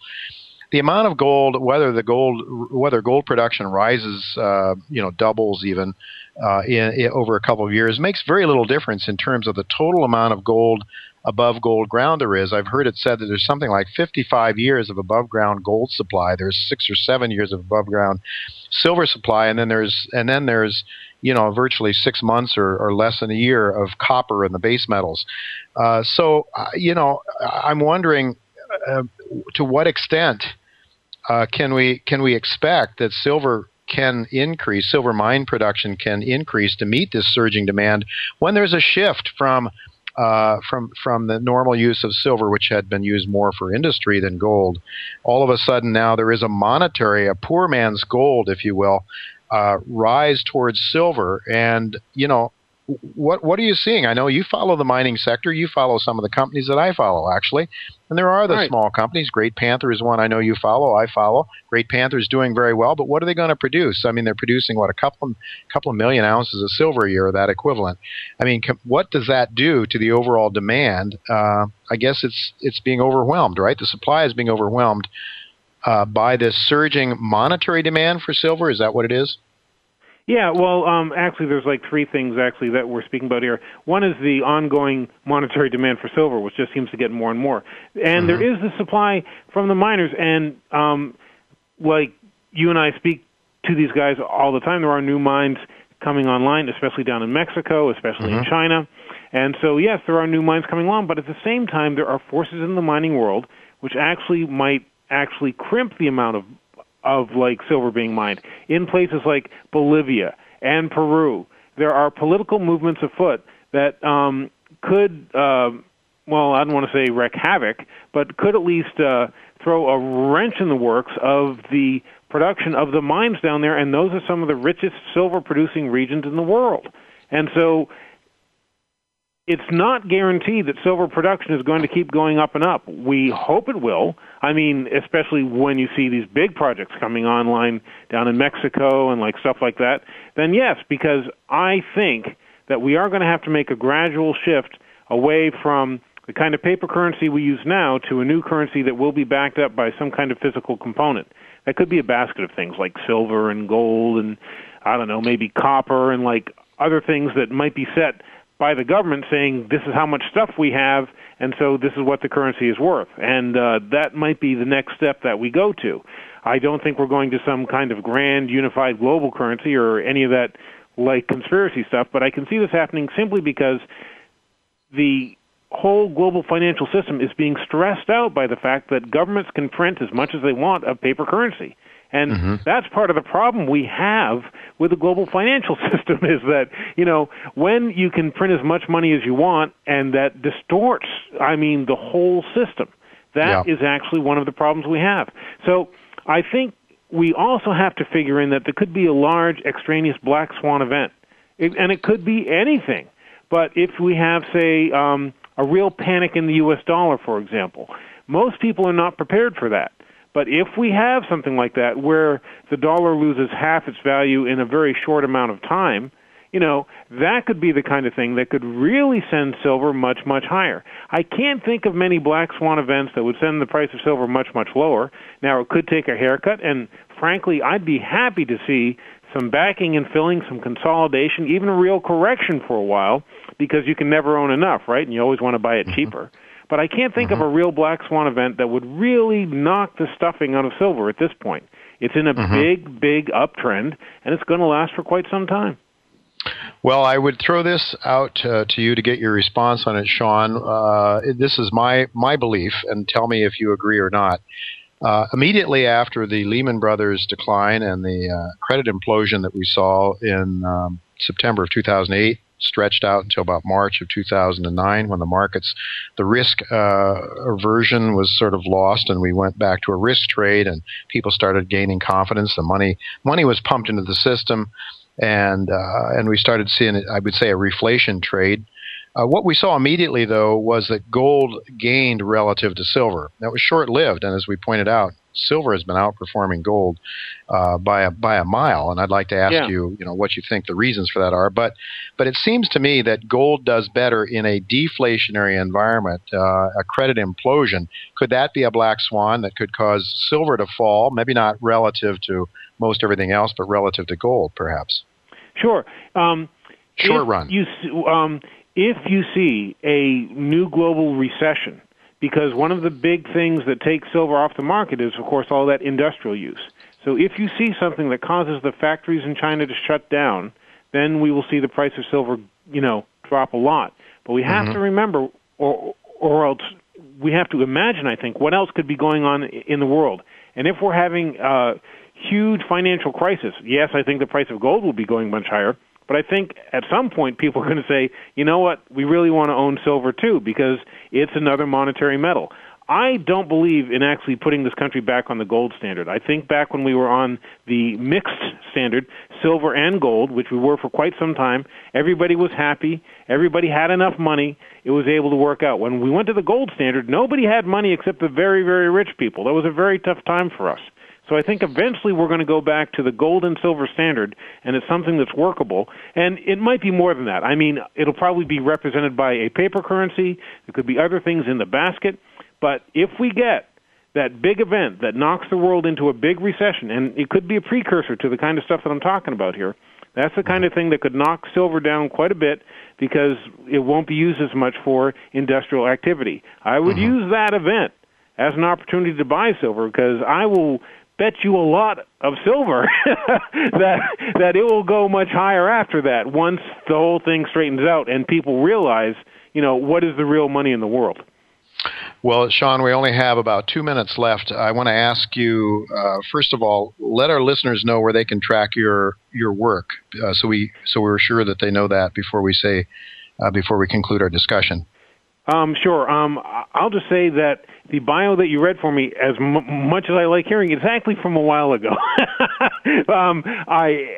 the amount of gold, whether the gold whether gold production rises, uh, you know, doubles even uh, in, in, over a couple of years, makes very little difference in terms of the total amount of gold above gold ground there is. I've heard it said that there's something like 55 years of above ground gold supply. There's six or seven years of above ground silver supply, and then there's and then there's you know, virtually six months or, or less than a year of copper and the base metals. Uh, so, uh, you know, I'm wondering uh, to what extent uh, can we can we expect that silver can increase, silver mine production can increase to meet this surging demand when there's a shift from uh, from from the normal use of silver, which had been used more for industry than gold. All of a sudden, now there is a monetary, a poor man's gold, if you will, uh, rise towards silver. And you know, what what are you seeing? I know you follow the mining sector. You follow some of the companies that I follow, actually, and there are the right. small companies. Great Panther is one I know you follow. I follow. Great Panther is doing very well, but what are they going to produce? I mean, they're producing what a couple couple of million ounces of silver a year, or that equivalent. I mean, com- what does that do to the overall demand? Uh, I guess it's it's being overwhelmed, right? The supply is being overwhelmed uh, by this surging monetary demand for silver. Is that what it is? Yeah, well, um, actually, there's like three things actually that we're speaking about here. One is the ongoing monetary demand for silver, which just seems to get more and more, and mm-hmm. there is the supply from the miners. And um, like you and I speak to these guys all the time, there are new mines coming online, especially down in Mexico, especially mm-hmm. in China. And so, yes, there are new mines coming along, but at the same time, there are forces in the mining world which actually might actually crimp the amount of of like silver being mined in places like Bolivia and Peru. There are political movements afoot that um, could, uh, well, I don't want to say wreak havoc, but could at least uh, throw a wrench in the works of the production of the mines down there, and those are some of the richest silver producing regions in the world. And so it's not guaranteed that silver production is going to keep going up and up. We hope it will. I mean, especially when you see these big projects coming online down in Mexico and like stuff like that, then yes, because I think that we are going to have to make a gradual shift away from the kind of paper currency we use now to a new currency that will be backed up by some kind of physical component. That could be a basket of things like silver and gold and I don't know, maybe copper and like other things that might be set by the government saying this is how much stuff we have and so this is what the currency is worth. And uh, that might be the next step that we go to. I don't think we're going to some kind of grand unified global currency or any of that like conspiracy stuff but i can see this happening simply because the whole global financial system is being stressed out by the fact that governments can print as much as they want of paper currency and mm-hmm. that's part of the problem we have with the global financial [laughs] system is that, you know, when you can print as much money as you want and that distorts, I mean, the whole system, that yeah. is actually one of the problems we have. So I think we also have to figure in that there could be a large extraneous black swan event. It, and it could be anything. But if we have, say, um, a real panic in the U.S. dollar, for example, most people are not prepared for that. But if we have something like that where the dollar loses half its value in a very short amount of time, you know, that could be the kind of thing that could really send silver much, much higher. I can't think of many black swan events that would send the price of silver much, much lower. Now, it could take a haircut, and frankly, I'd be happy to see some backing and filling, some consolidation, even a real correction for a while, because you can never own enough, right? And you always want to buy it mm-hmm. But I can't think mm-hmm. of a real black swan event that would really knock the stuffing out of silver at this point. It's in a mm-hmm. big, big uptrend, and it's going to last for quite some time. Well, I would throw this out uh, to you to get your response on it, Sean. Uh, this is my my belief, and tell me if you agree or not. Uh, immediately after the Lehman Brothers decline and the uh, credit implosion that we saw in um, September of 2008, stretched out until about March of 2009 when the markets, the risk uh, aversion was sort of lost and we went back to a risk trade and people started gaining confidence. The money, money was pumped into the system and, uh, and we started seeing, I would say, a reflation trade. Uh, what we saw immediately, though, was that gold gained relative to silver. That was short lived, and as we pointed out, silver has been outperforming gold uh, by a by a mile. And I'd like to ask yeah. you, you know, what you think the reasons for that are. But but it seems to me that gold does better in a deflationary environment, uh, a credit implosion. Could that be a black swan that could cause silver to fall? Maybe not relative to most everything else, but relative to gold, perhaps. Sure. Um, Short run. You, um, if you see a new global recession, because one of the big things that takes silver off the market is, of course, all that industrial use. So if you see something that causes the factories in China to shut down, then we will see the price of silver, you know, drop a lot. But we have Mm-hmm. to remember, or or else we have to imagine. I think what else could be going on in the world, and if we're having a huge financial crisis, yes, I think the price of gold will be going much higher. But I think at some point people are going to say, you know what, we really want to own silver too because it's another monetary metal. I don't believe in actually putting this country back on the gold standard. I think back when we were on the mixed standard, silver and gold, which we were for quite some time, everybody was happy. Everybody had enough money. It was able to work out. When we went to the gold standard, nobody had money except the very, very rich people. That was a very tough time for us. So I think eventually we're going to go back to the gold and silver standard, and it's something that's workable. And it might be more than that. I mean, it'll probably be represented by a paper currency. There could be other things in the basket. But if we get that big event that knocks the world into a big recession, and it could be a precursor to the kind of stuff that I'm talking about here, that's the kind of thing that could knock silver down quite a bit because it won't be used as much for industrial activity. I would mm-hmm. use that event as an opportunity to buy silver because I will bet you a lot of silver [laughs] that that it will go much higher after that once the whole thing straightens out and people realize, you know, what is the real money in the world. Well, Sean, we only have about two minutes left. I want to ask you, uh, first of all, let our listeners know where they can track your your work, uh, so we so we're sure that they know that before we say uh, before we conclude our discussion. Um, sure. Um, I'll just say that the bio that you read for me, as m- much as I like hearing, it's actually from a while ago. [laughs] um, I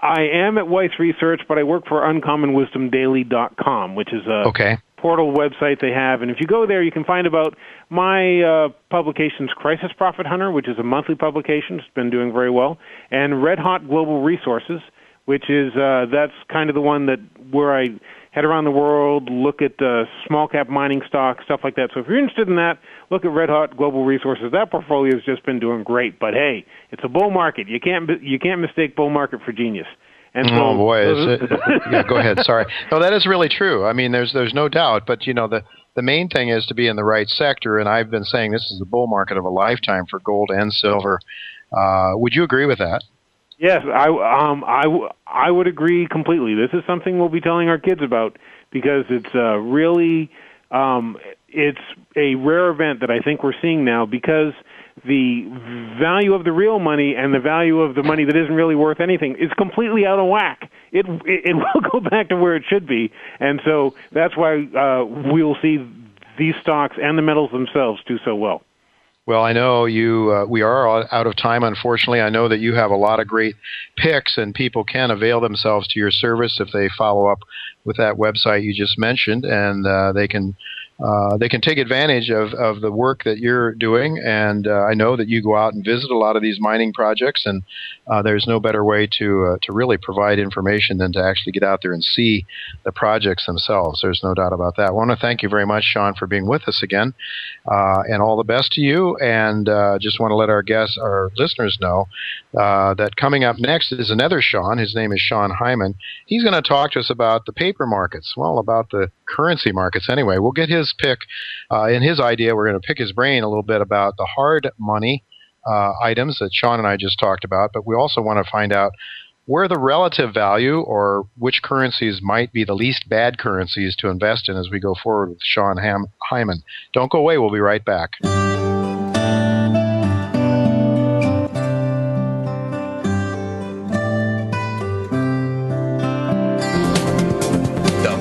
I am at Weiss Research, but I work for UncommonWisdomDaily.com, which is a Okay. portal website they have. And if you go there, you can find about my uh, publications, Crisis Profit Hunter, which is a monthly publication. It's been doing very well, and Red Hot Global Resources, which is uh, that's kind of the one that where I head around the world, look at uh, small cap mining stocks, stuff like that. So if you're interested in that, look at Red Hot Global Resources. That portfolio has just been doing great. But hey, it's a bull market. You can't you can't mistake bull market for genius. And so, oh boy, is it, [laughs] yeah, go ahead. Sorry. No, that is really true. I mean, there's there's no doubt. But you know, the the main thing is to be in the right sector. And I've been saying this is the bull market of a lifetime for gold and silver. Uh, would you agree with that? Yes, I um I w- I would agree completely. This is something we'll be telling our kids about because it's uh, really um it's a rare event that I think we're seeing now because the value of the real money and the value of the money that isn't really worth anything is completely out of whack. It it, it [laughs] will go back to where it should be, and so that's why uh, we will see these stocks and the metals themselves do so well. Well, I know you. Uh, we are out of time, unfortunately. I know that you have a lot of great picks, and people can avail themselves to your service if they follow up with that website you just mentioned, and uh, they can uh, they can take advantage of, of the work that you're doing. And uh, I know that you go out and visit a lot of these mining projects, and uh, there's no better way to uh, to really provide information than to actually get out there and see the projects themselves. There's no doubt about that. I want to thank you very much, Sean, for being with us again, uh, and all the best to you. And uh, just want to let our guests, our listeners know uh, that coming up next is another Sean. His name is Sean Hyman. He's going to talk to us about the paper markets. Well, about the currency markets anyway. We'll get his pick uh, and his idea. We're going to pick his brain a little bit about the hard money uh, items that Sean and I just talked about, but we also want to find out where the relative value or which currencies might be the least bad currencies to invest in as we go forward with Sean Ham- Hyman. Don't go away. We'll be right back.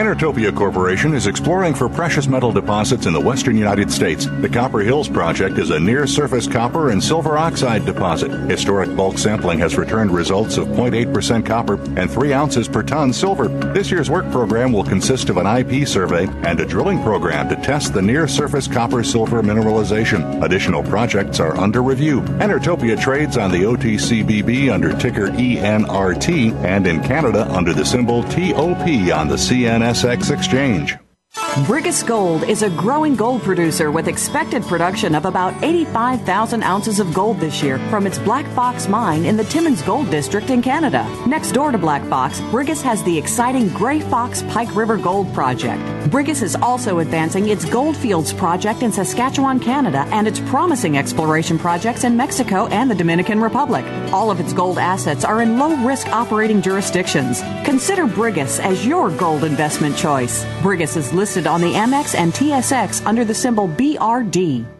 Enertopia Corporation is exploring for precious metal deposits in the western United States. The Copper Hills Project is a near surface copper and silver oxide deposit. Historic bulk sampling has returned results of 0.8% copper and 3 ounces per ton silver. This year's work program will consist of an IP survey and a drilling program to test the near surface copper silver mineralization. Additional projects are under review. Enertopia trades on the OTCBB under ticker ENRT and in Canada under the symbol TOP on the CNSX exchange. Brigus Gold is a growing gold producer with expected production of about 85,000 ounces of gold this year from its Black Fox mine in the Timmins Gold District in Canada. Next door to Black Fox, Brigus has the exciting Grey Fox Pike River Gold Project. Brigus is also advancing its Goldfields project in Saskatchewan, Canada, and its promising exploration projects in Mexico and the Dominican Republic. All of its gold assets are in low risk operating jurisdictions. Consider Brigus as your gold investment choice. Brigus is listed on the Amex and TSX under the symbol BRD.